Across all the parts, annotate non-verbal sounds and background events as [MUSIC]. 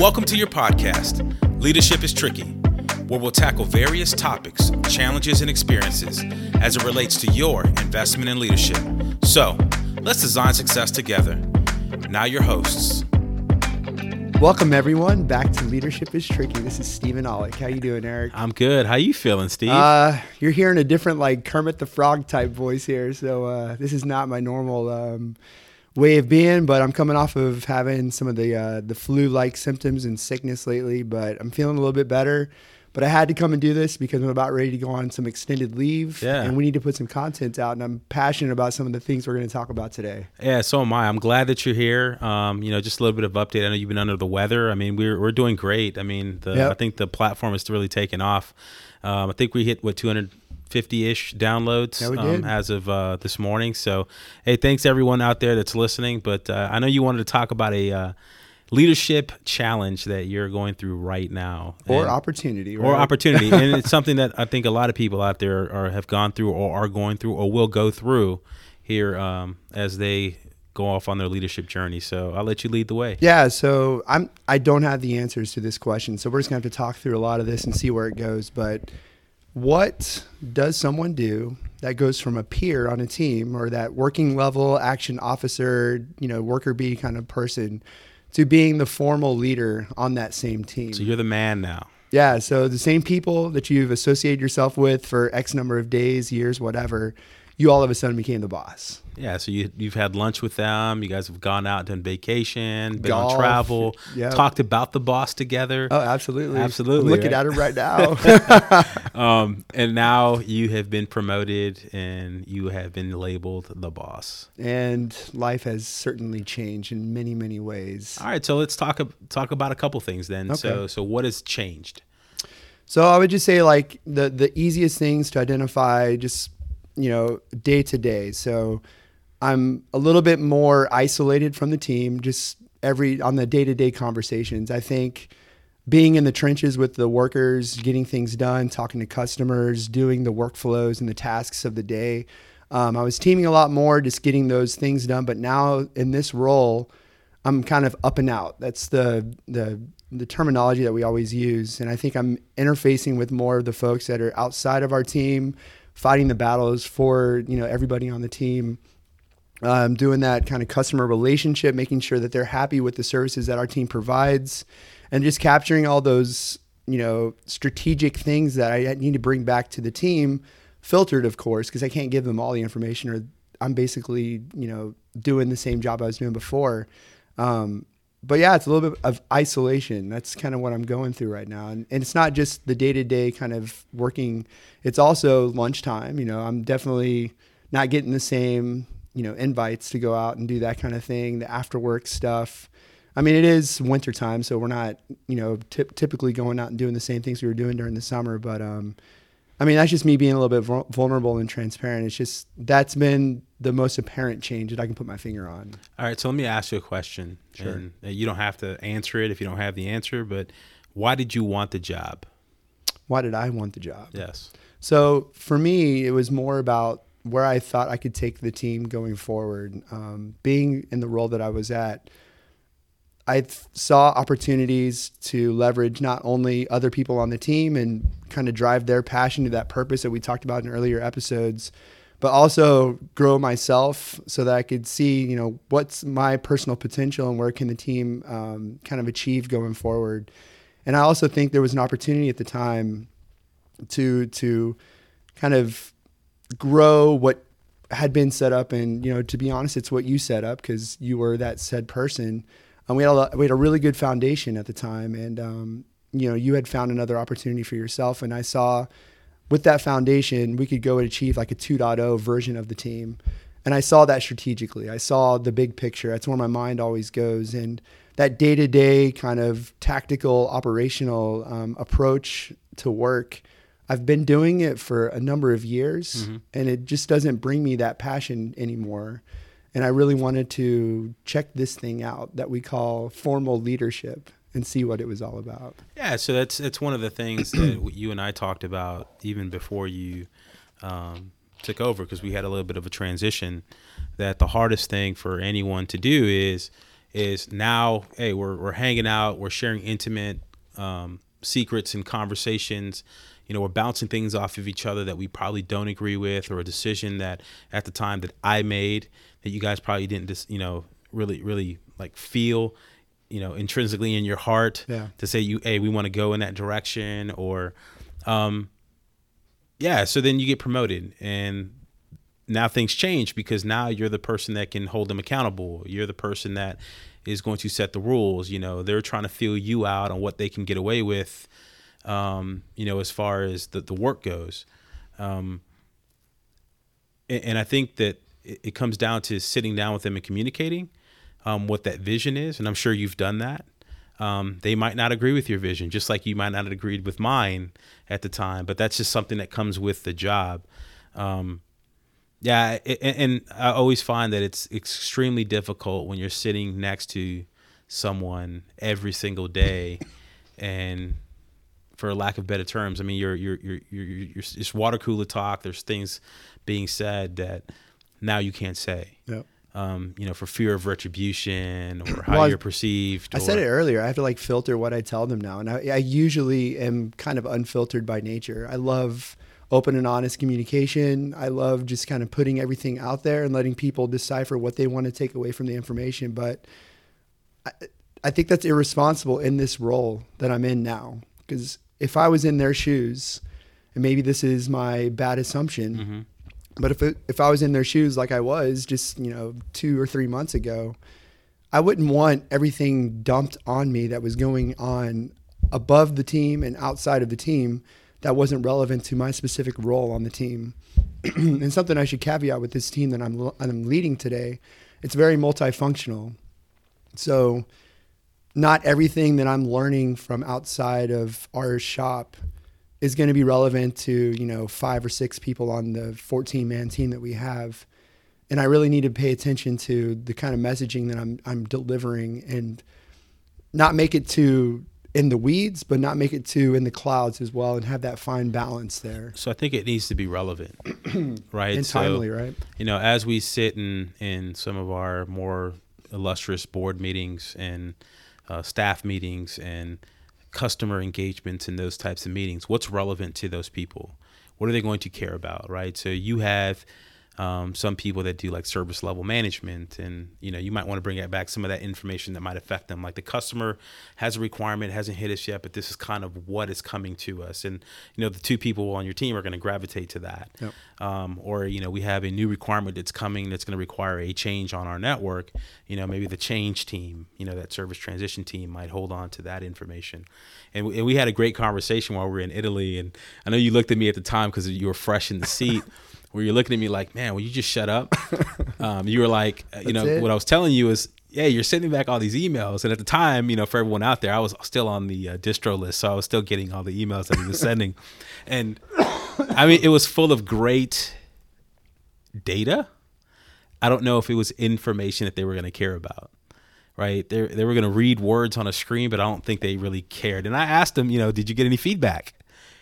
Welcome to your podcast, Leadership is Tricky, where we'll tackle various topics, challenges, and experiences as it relates to your investment in leadership. So, let's design success together. Now, your hosts. Welcome everyone back to Leadership is Tricky. This is Stephen Olick. How you doing, Eric? I'm good. How you feeling, Steve? Uh, you're hearing a different like Kermit the Frog type voice here. So uh, this is not my normal um, way of being, but I'm coming off of having some of the uh, the flu-like symptoms and sickness lately, but I'm feeling a little bit better. But I had to come and do this because I'm about ready to go on some extended leave, yeah. and we need to put some content out. And I'm passionate about some of the things we're going to talk about today. Yeah, so am I. I'm glad that you're here. Um, you know, just a little bit of update. I know you've been under the weather. I mean, we're we're doing great. I mean, the, yep. I think the platform is really taking off. Um, I think we hit what 200 50-ish downloads yeah, um, as of uh, this morning so hey thanks everyone out there that's listening but uh, i know you wanted to talk about a uh, leadership challenge that you're going through right now or and, opportunity right? or opportunity [LAUGHS] and it's something that i think a lot of people out there are, have gone through or are going through or will go through here um, as they go off on their leadership journey. So I'll let you lead the way. Yeah. So I'm I don't have the answers to this question. So we're just gonna have to talk through a lot of this and see where it goes. But what does someone do that goes from a peer on a team or that working level action officer, you know, worker bee kind of person to being the formal leader on that same team? So you're the man now. Yeah, so the same people that you've associated yourself with for X number of days, years, whatever, you all of a sudden became the boss. Yeah, so you you've had lunch with them. You guys have gone out, done vacation, been Golf, on travel, yeah. talked about the boss together. Oh, absolutely. Absolutely, I'm looking right? at it right now. [LAUGHS] [LAUGHS] Um, and now you have been promoted and you have been labeled the boss. and life has certainly changed in many many ways All right, so let's talk talk about a couple things then. So so what has changed? so i would just say like the the easiest things to identify just you know day to day. So i'm a little bit more isolated from the team just every on the day-to-day conversations. I think being in the trenches with the workers getting things done talking to customers doing the workflows and the tasks of the day. Um, i was teaming a lot more just getting those things done but now in this role I'm kind of up and out. That's the the the terminology that we always use, and I think I'm interfacing with more of the folks that are outside of our team, fighting the battles for you know everybody on the team. Um, doing that kind of customer relationship, making sure that they're happy with the services that our team provides, and just capturing all those you know strategic things that I need to bring back to the team, filtered of course, because I can't give them all the information, or I'm basically you know doing the same job I was doing before. Um, but yeah, it's a little bit of isolation. That's kind of what I'm going through right now. And, and it's not just the day to day kind of working, it's also lunchtime. You know, I'm definitely not getting the same, you know, invites to go out and do that kind of thing, the after work stuff. I mean, it is wintertime, so we're not, you know, typ typically going out and doing the same things we were doing during the summer. But, um, I mean, that's just me being a little bit vulnerable and transparent. It's just that's been the most apparent change that I can put my finger on. All right, so let me ask you a question. Sure. And you don't have to answer it if you don't have the answer, but why did you want the job? Why did I want the job? Yes. So for me, it was more about where I thought I could take the team going forward. Um, being in the role that I was at, I saw opportunities to leverage not only other people on the team and kind of drive their passion to that purpose that we talked about in earlier episodes, but also grow myself so that I could see, you know, what's my personal potential and where can the team um, kind of achieve going forward. And I also think there was an opportunity at the time to to kind of grow what had been set up and you know to be honest it's what you set up because you were that said person and we had a lot, we had a really good foundation at the time. And um, you know you had found another opportunity for yourself. And I saw with that foundation we could go and achieve like a 2.0 version of the team. And I saw that strategically. I saw the big picture. That's where my mind always goes. And that day-to-day kind of tactical operational um, approach to work I've been doing it for a number of years. And it just doesn't bring me that passion anymore. And I really wanted to check this thing out that we call formal leadership and see what it was all about. Yeah, so that's that's one of the things that you and I talked about even before you um, took over because we had a little bit of a transition. That the hardest thing for anyone to do is is now hey we're we're hanging out, we're sharing intimate um, secrets and conversations. You know, we're bouncing things off of each other that we probably don't agree with, or a decision that at the time that I made that you guys probably didn't just you know really really like feel you know intrinsically in your heart Yeah. to say you hey we want to go in that direction or um yeah so then you get promoted and now things change because now you're the person that can hold them accountable you're the person that is going to set the rules you know they're trying to feel you out on what they can get away with um you know as far as the, the work goes um and, and i think that it, it comes down to sitting down with them and communicating um, what that vision is, and I'm sure you've done that. Um, they might not agree with your vision, just like you might not have agreed with mine at the time. But that's just something that comes with the job. Um, yeah, a- and I always find that it's extremely difficult when you're sitting next to someone every single day, and for lack of better terms, I mean, you're you're you're you're, you're it's water cooler talk. There's things being said that now you can't say Yep. um, you know, for fear of retribution or [CLEARS THROAT] how Well, you're perceived. I said it earlier. I have to like filter what I tell them now, and I, I usually am kind of unfiltered by nature. I love open and honest communication. I love just kind of putting everything out there and letting people decipher what they want to take away from the information. But I, I think that's irresponsible in this role that I'm in now. Because if I was in their shoes, and maybe this is my bad assumption, Mhm. but if it, if I was in their shoes like I was just you know two or three months ago, I wouldn't want everything dumped on me that was going on above the team and outside of the team that wasn't relevant to my specific role on the team. [CLEARS THROAT] and something I should caveat with this team that I'm I'm leading today, it's very multifunctional. So not everything that I'm learning from outside of our shop is going to be relevant to, you know, five or six people on the 14 man team that we have. And I really need to pay attention to the kind of messaging that I'm I'm delivering and not make it too in the weeds, but not make it too in the clouds as well and have that fine balance there. So I think it needs to be relevant, [CLEARS THROAT] right? And So, timely, right? you know, as we sit in in some of our more illustrious board meetings and uh, staff meetings and customer engagements and those types of meetings, what's relevant to those people? What are they going to care about, right? So you have um, some people that do like service level management, and you know you might want to bring back some of that information that might affect them. Like the customer has a requirement, hasn't hit us yet, but this is kind of what is coming to us, and you know the two people on your team are going to gravitate to that. Yep. Um, or you know we have a new requirement that's coming that's going to require a change on our network. You know maybe the change team, you know that service transition team might hold on to that information. And we, and we had a great conversation while we were in Italy, and I know you looked at me at the time because you were fresh in the seat. [LAUGHS] Where you're looking at me like, man, will you just shut up? [LAUGHS] um, you were like, uh, you know, it. what I was telling you is, yeah, you're sending back all these emails, and at the time, you know, for everyone out there, I was still on the uh, distro list, so I was still getting all the emails that he was sending, [LAUGHS] and I mean, it was full of great data. I don't know if it was information that they were going to care about. Right? They they were going to read words on a screen, but I don't think they really cared. And I asked them, you know, did you get any feedback?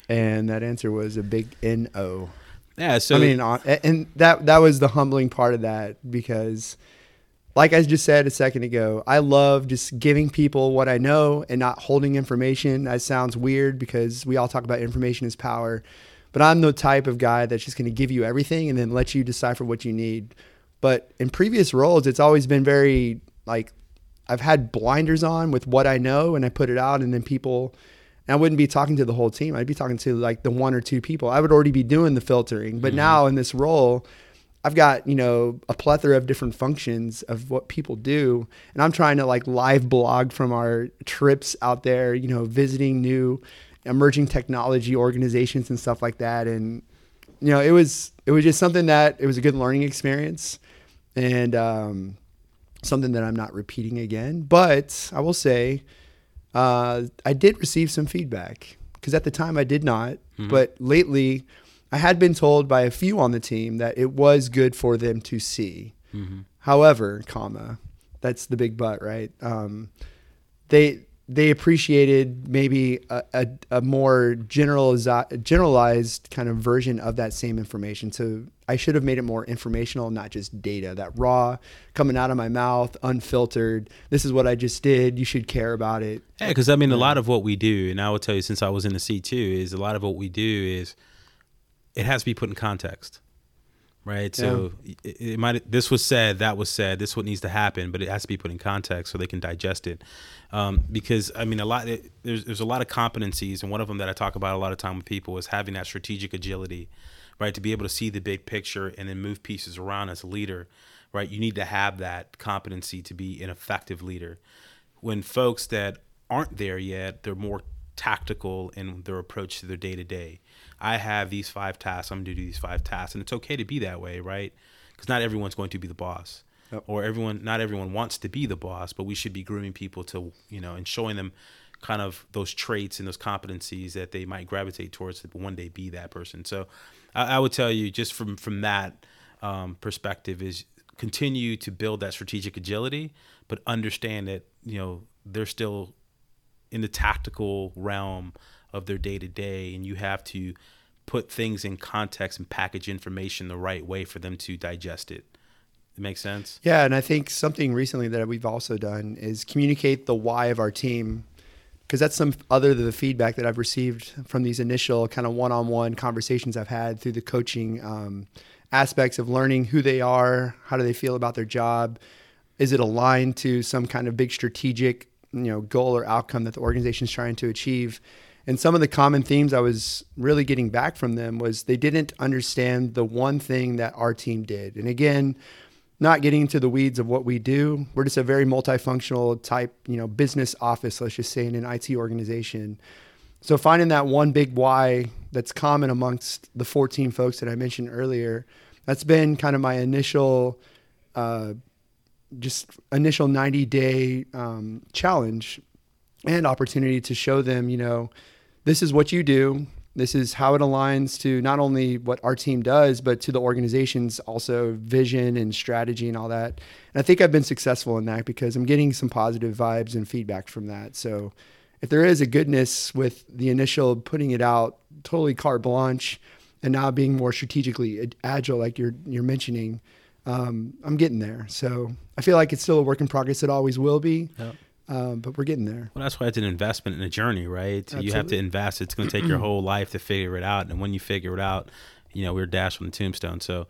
And that answer was a big no. Yeah. So I mean, uh, and that that was the humbling part of that because, like I just said a second ago, I love just giving people what I know and not holding information. That sounds weird because we all talk about information is power, but I'm the type of guy that's just going to give you everything and then let you decipher what you need. But in previous roles, it's always been very like I've had blinders on with what I know and I put it out, and then people. And I wouldn't be talking to the whole team. I'd be talking to like the one or two people. I would already be doing the filtering. But now in this role, I've got, you know, a plethora of different functions of what people do. And I'm trying to like live blog from our trips out there, you know, visiting new emerging technology organizations and stuff like that. And, you know, it was it was just something that it was a good learning experience and um, something that I'm not repeating again. But I will say, uh, I did receive some feedback because at the time I did not, but lately I had been told by a few on the team that it was good for them to see. However, comma, that's the big but, right? Um, they they appreciated maybe a, a, a more generalized, generalized kind of version of that same information. So I should have made it more informational, not just data. That raw coming out of my mouth, unfiltered. This is what I just did. You should care about it. Yeah, because I mean, a lot of what we do, and I will tell you, since I was in the C two, is a lot of what we do is it has to be put in context right? So yeah. it, it, might this was said, that was said, this is what needs to happen, but it has to be put in context so they can digest it. Um, because I mean, a lot it, there's there's a lot of competencies, and one of them that I talk about a lot of time with people is having that strategic agility, right? To be able to see the big picture and then move pieces around as a leader, right? You need to have that competency to be an effective leader. When folks that aren't there yet, they're more tactical in their approach to their day to day I have these five tasks. I'm going to do these five tasks, and it's okay to be that way, right? Because not everyone's going to be the boss, yep. or everyone. Not everyone wants to be the boss, but we should be grooming people to, you know, and showing them kind of those traits and those competencies that they might gravitate towards to one day be that person. So, I, I would tell you just from from that um, perspective is continue to build that strategic agility, but understand that you know they're still in the tactical realm of their day to day, and you have to put things in context and package information the right way for them to digest it. It makes sense. Yeah, and I think something recently that we've also done is communicate the why of our team because that's some other than the feedback that I've received from these initial kind of one-on-one conversations I've had through the coaching um, aspects of learning who they are, how do they feel about their job, is it aligned to some kind of big strategic you know goal or outcome that the organization is trying to achieve and some of the common themes I was really getting back from them was they didn't understand the one thing that our team did. And again, not getting into the weeds of what we do, we're just a very multifunctional type, you know, business office, let's just say in an IT organization. So finding that one big why that's common amongst the 14 folks that I mentioned earlier, that's been kind of my initial, uh, just initial 90 day um, challenge and opportunity to show them, you know, this is what you do. This is how it aligns to not only what our team does, but to the organization's also vision and strategy and all that. And I think I've been successful in that because I'm getting some positive vibes and feedback from that. So if there is a goodness with the initial putting it out, totally carte blanche, and now being more strategically agile, like you're you're mentioning, um, I'm getting there. So I feel like it's still a work in progress. It always will be. Yep. Um, but we're getting there. Well, that's why it's an investment in a journey, right? Absolutely. You have to invest. It's going to take your whole [CLEARS THROAT] life to figure it out, and when you figure it out, you know we're dashed on the tombstone. So,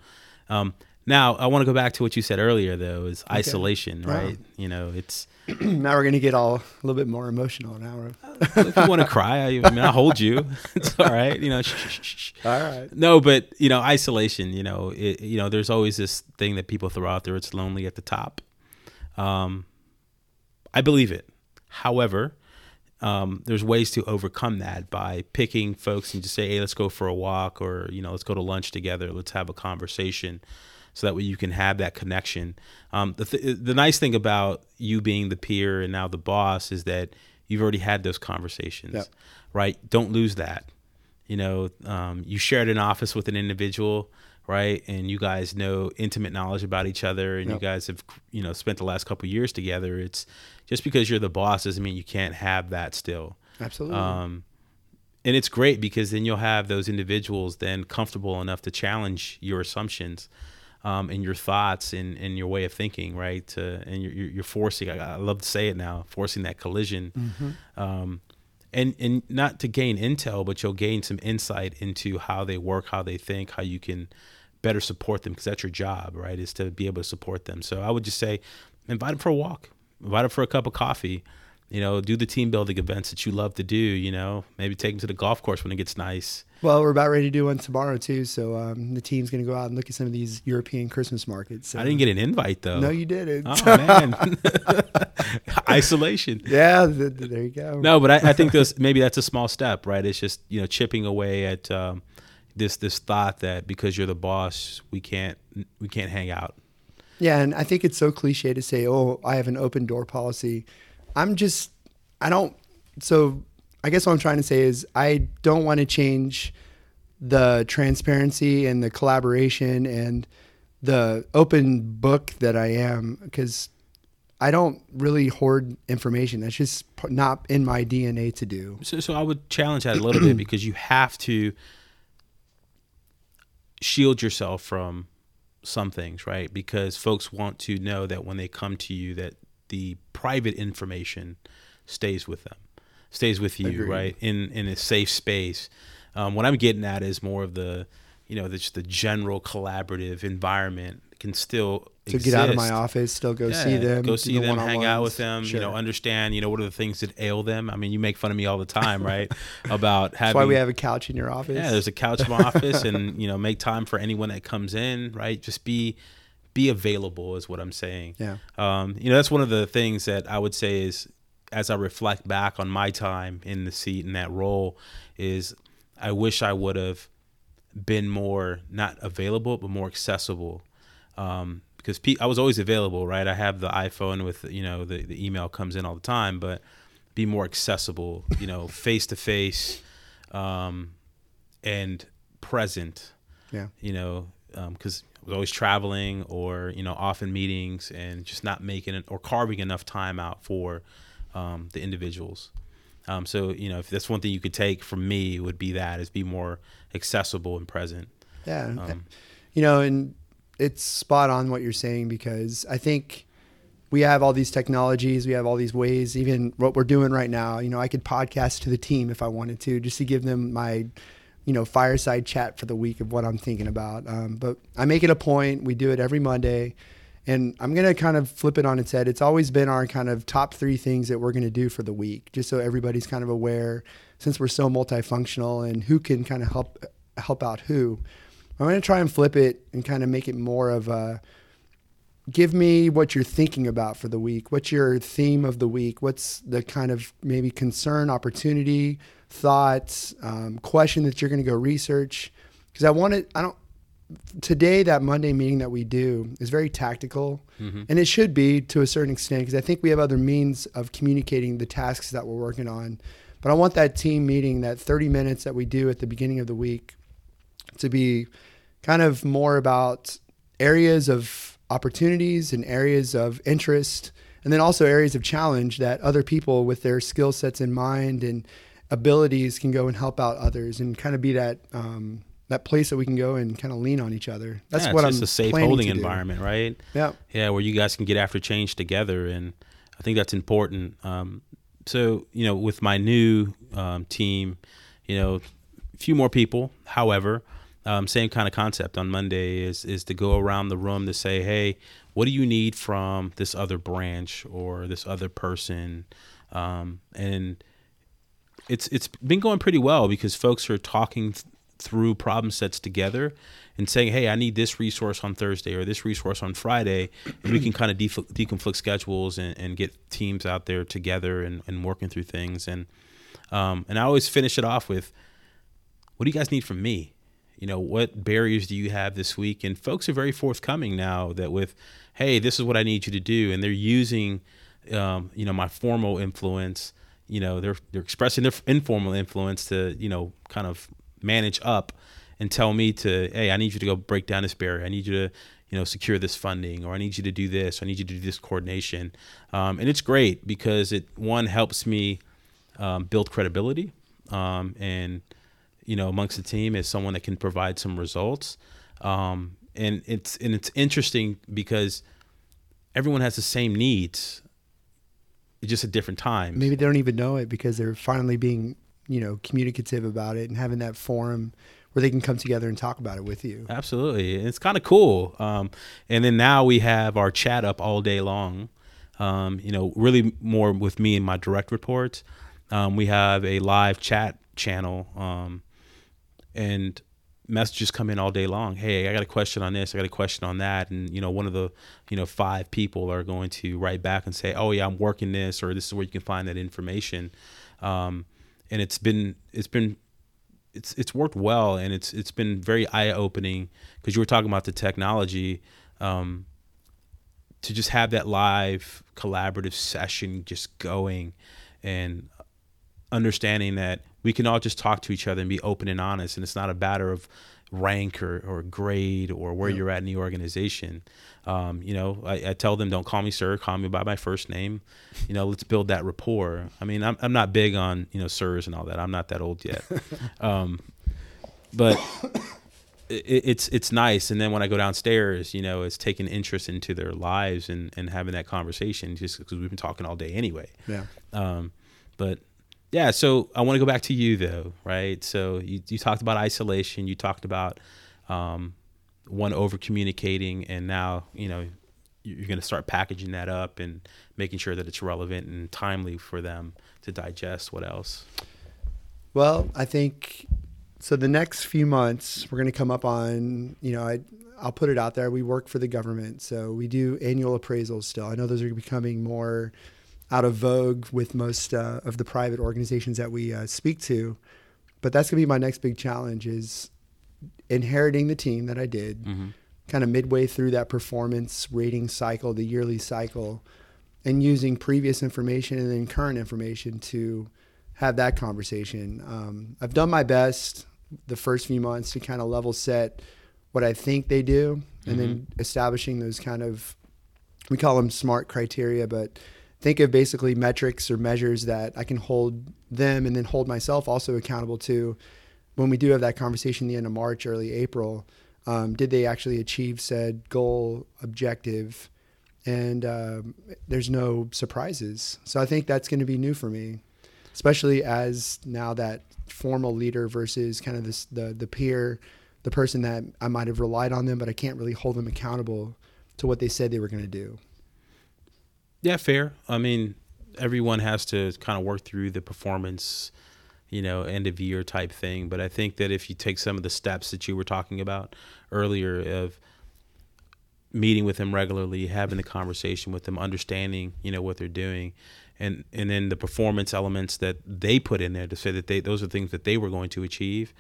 um, now I want to go back to what you said earlier, though, is okay. isolation, right? You know, it's [CLEARS THROAT] now we're going to get all a little bit more emotional now. if you want to cry, I, I mean, I'll hold you. [LAUGHS] it's all right, you know. Shh, shh, shh. All right. No, but you know, isolation. You know, it, you know, there's always this thing that people throw out there. It's lonely at the top. Um, I believe it. However, um, there's ways to overcome that by picking folks and just say, hey, let's go for a walk or, you know, let's go to lunch together. Let's have a conversation so that way you can have that connection. Um, the, th- the nice thing about you being the peer and now the boss is that you've already had those conversations, right? Don't lose that. You know, um, you shared an office with an individual right? And you guys know intimate knowledge about each other, and yep. you guys have you know spent the last couple years together. It's just because you're the boss doesn't mean you can't have that still. Absolutely. Um, and it's great because then you'll have those individuals then comfortable enough to challenge your assumptions. Um, and your thoughts and, and your way of thinking, right? To, and you're, you're forcing, I, I love to say it now, forcing that collision. Mm-hmm. Um, and and not to gain intel, but you'll gain some insight into how they work, how they think, how you can better support them because that's your job, right? Is to be able to support them. So I would just say, invite them for a walk, invite them for a cup of coffee. You know, do the team building events that you love to do. You know, maybe take them to the golf course when it gets nice. Well, we're about ready to do one tomorrow too. So um, the team's going to go out and look at some of these European Christmas markets. So. I didn't get an invite though. No, you didn't. Oh man, [LAUGHS] isolation. Yeah, th- there you go. No, but I, I think this maybe that's a small step, right? It's just you know chipping away at. Um, this this thought that because you're the boss, we can't we can't hang out. Yeah, and I think it's so cliche to say, "Oh, I have an open door policy." I'm just I don't so I guess what I'm trying to say is I don't want to change the transparency and the collaboration and the open book that I am because I don't really hoard information. That's just not in my DNA to do. So, so I would challenge that a little bit [CLEARS THROAT] because you have to shield yourself from some things, right? Because folks want to know that when they come to you, that the private information stays with them, stays with you, Agreed. right? In in a safe space. Um, what I'm getting at is more of the, you know, the, just the general collaborative environment can still to exist. get out of my office, still go yeah, see them, go see them, hang out with them. Sure. You know, understand. You know, what are the things that ail them? I mean, you make fun of me all the time, right? [LAUGHS] About having. That's why we have a couch in your office. Yeah, there's a couch in my office, and [LAUGHS] you know, make time for anyone that comes in. Right, just be be available is what I'm saying. Yeah. Um, you know, that's one of the things that I would say is, as I reflect back on my time in the seat in that role, is I wish I would have been more not available but more accessible. Um, because I was always available, right? I have the iPhone with you know the, the email comes in all the time, but be more accessible, you know, face to face, and present. Yeah. You know, because um, I was always traveling or you know off in meetings and just not making it or carving enough time out for um, the individuals. Um, so you know, if that's one thing you could take from me, would be that is be more accessible and present. Yeah. Um, you know, and it's spot on what you're saying because I think we have all these technologies, we have all these ways, even what we're doing right now. You know, I could podcast to the team if I wanted to, just to give them my, you know, fireside chat for the week of what I'm thinking about. Um, but I make it a point. We do it every Monday. And I'm going to kind of flip it on its head. It's always been our kind of top three things that we're going to do for the week, just so everybody's kind of aware, since we're so multifunctional and who can kind of help help out who. I'm going to try and flip it and kind of make it more of a give me what you're thinking about for the week. What's your theme of the week? What's the kind of maybe concern, opportunity, thoughts, um, question that you're going to go research? Because I want it, I don't, today, that Monday meeting that we do is very tactical. Mm-hmm. And it should be to a certain extent because I think we have other means of communicating the tasks that we're working on. But I want that team meeting, that 30 minutes that we do at the beginning of the week, to be kind of more about areas of opportunities and areas of interest, and then also areas of challenge that other people with their skill sets in mind and abilities can go and help out others and kind of be that um, that place that we can go and kind of lean on each other. That's yeah, what I'm. It's a safe holding environment, right? Yeah. Yeah, where you guys can get after change together, and I think that's important. Um, so you know, with my new um, team, you know, a few more people. However, um, same kind of concept on Monday is is to go around the room to say, hey, what do you need from this other branch or this other person, um, and it's it's been going pretty well because folks are talking th- through problem sets together and saying, hey, I need this resource on Thursday or this resource on Friday, and we can kind of def- deconflict schedules and, and, get teams out there together and, and working through things and um, and I always finish it off with, what do you guys need from me? You know what barriers do you have this week? And folks are very forthcoming now that with hey this is what i need you to do. And they're using um, you know my formal influence you know they're they're expressing their informal influence to you know kind of manage up and tell me to hey i need you to go break down this barrier. I need you to you know secure this funding or i need you to do this i need you to do this coordination. Um, and it's great because it one helps me um, build credibility um, and you know, amongst the team as someone that can provide some results. Um, and it's and it's interesting because everyone has the same needs, just at different times. Maybe they don't even know it because they're finally being, you know, communicative about it and having that forum where they can come together and talk about it with you. Absolutely, it's kind of cool. Um, and then now we have our chat up all day long. Um, you know, really more with me and my direct reports. Um, we have a live chat channel um, and messages come in all day long. Hey, I got a question on this. I got a question on that. And you know, one of the you know five people are going to write back and say, "Oh yeah, I'm working this," or "This is where you can find that information." Um, and it's been it's been it's it's worked well, and it's it's been very eye opening because you were talking about the technology. Um, to just have that live collaborative session just going and understanding that we can all just talk to each other and be open and honest and it's not a matter of rank or, or grade or where you're at in the organization. Um, you know, I, I, tell them, don't call me sir, call me by my first name. You know, let's build that rapport. I mean, I'm, I'm not big on, you know, sirs and all that. I'm not that old yet. [LAUGHS] um, but it, it's, it's nice. And then when I go downstairs, you know, it's taking interest into their lives and, and having that conversation just because we've been talking all day anyway. Yeah. Um, but yeah, so I want to go back to you though, right? So you, you talked about isolation, you talked about um, one over communicating, and now you know you're going to start packaging that up and making sure that it's relevant and timely for them to digest. What else? Well, I think so. The next few months, we're going to come up on you know I I'll put it out there. We work for the government, so we do annual appraisals still. I know those are becoming more out of vogue with most uh, of the private organizations that we uh, speak to. But that's going to be my next big challenge is inheriting the team that I did, mm-hmm. kind of midway through that performance rating cycle, the yearly cycle, and using previous information and then current information to have that conversation. Um, I've done my best the first few months to kind of level set what I think they do, and mm-hmm. then establishing those kind of we call them smart criteria, but think of basically metrics or measures that I can hold them and then hold myself also accountable to when we do have that conversation the end of March, early April. Um, did they actually achieve said goal objective? And um, there's no surprises. So I think that's going to be new for me, especially as now that formal leader versus kind of this, the, the peer, the person that I might have relied on them, but I can't really hold them accountable to what they said they were going to do. Yeah, fair. I mean, everyone has to kind of work through the performance, you know, end of year type thing. But I think that if you take some of the steps that you were talking about earlier of meeting with them regularly, having the conversation with them, understanding, you know, what they're doing, and and then the performance elements that they put in there to say that they those are things that they were going to achieve.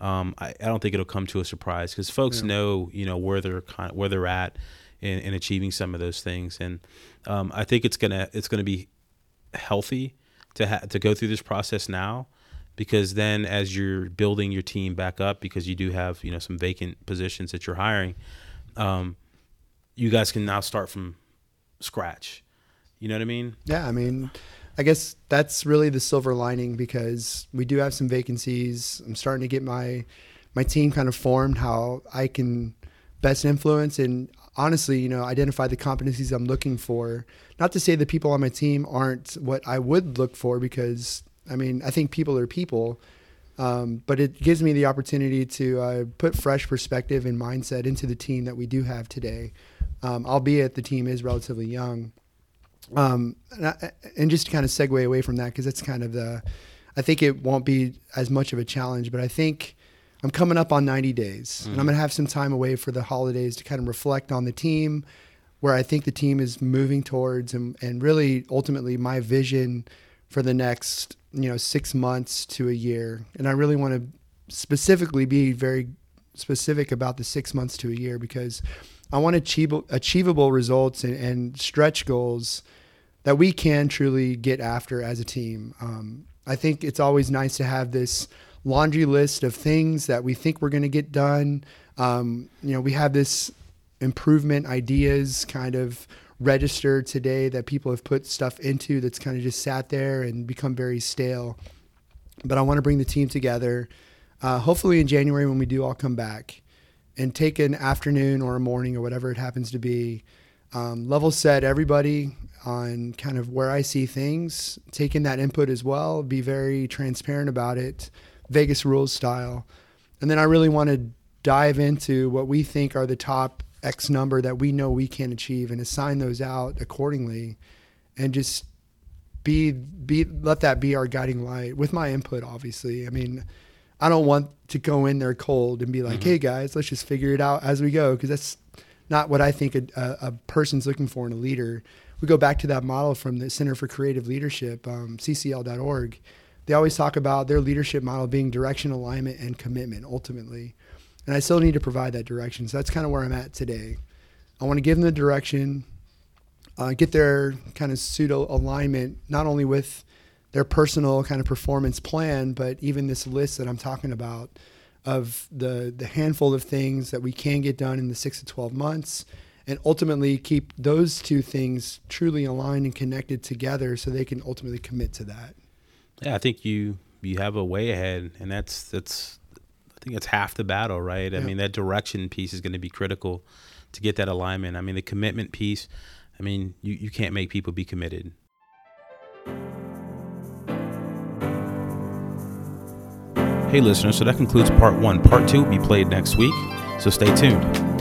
Um, I, I, don't think it'll come to a surprise because folks yeah. know, you know, where they're kind of, where they're at in, in achieving some of those things. And um, I think it's gonna it's gonna be healthy to ha- to go through this process now, because then as you're building your team back up, because you do have you know some vacant positions that you're hiring, um, you guys can now start from scratch. You know what I mean? Yeah, I mean. I guess that's really the silver lining because we do have some vacancies. I'm starting to get my my team kind of formed how I can best influence and honestly, you know, identify the competencies I'm looking for. Not to say the people on my team aren't what I would look for, because I mean, I think people are people. Um, but it gives me the opportunity to uh, put fresh perspective and mindset into the team that we do have today, um, albeit the team is relatively young. Um, and, I, and, just to kind of segue away from that, because that's kind of the, I think it won't be as much of a challenge, but I think I'm coming up on 90 days, mm-hmm. and I'm mm-hmm. going to have some time away for the holidays to kind of reflect on the team, where I think the team is moving towards, and, and really ultimately my vision for the next you know six months to a year. And I really want to specifically be very specific about the six months to a year because I want achieve, achievable results and, and stretch goals that we can truly get after as a team. Um, I think it's always nice to have this laundry list of things that we think we're going to get done. Um, you know, we have this improvement ideas kind of registered today that people have put stuff into that's kind of just sat there and become very stale. But I want to bring the team together, uh, hopefully in January when we do all come back, and take an afternoon or a morning or whatever it happens to be, um, level set everybody on kind of where I see things, taking that input as well, be very transparent about it, Vegas rules style. And then I really want to dive into what we think are the top X number that we know we can achieve and assign those out accordingly and just be be let that be our guiding light with my input obviously. I mean, I don't want to go in there cold and be like, mm-hmm. "Hey guys, let's just figure it out as we go" because that's not what I think a, a, a, person's looking for in a leader. We go back to that model from the Center for Creative Leadership, um, CCL.org they always talk about their leadership model being direction, alignment, and commitment ultimately. And I still need to provide that direction. So that's kind of where I'm at today. I want to give them the direction, uh, get their kind of pseudo alignment, not only with their personal kind of performance plan, but even this list that I'm talking about. of the the handful of things that we can get done in the six to twelve months, and ultimately keep those two things truly aligned and connected together, so they can ultimately commit to that. Yeah, I think you you have a way ahead, and that's that's I think that's half the battle, right? I mean, that direction piece is going to be critical to get that alignment. I mean, the commitment piece. I mean, you, you can't make people be committed. Hey, listeners, so that concludes part one. Part two will be played next week, so stay tuned.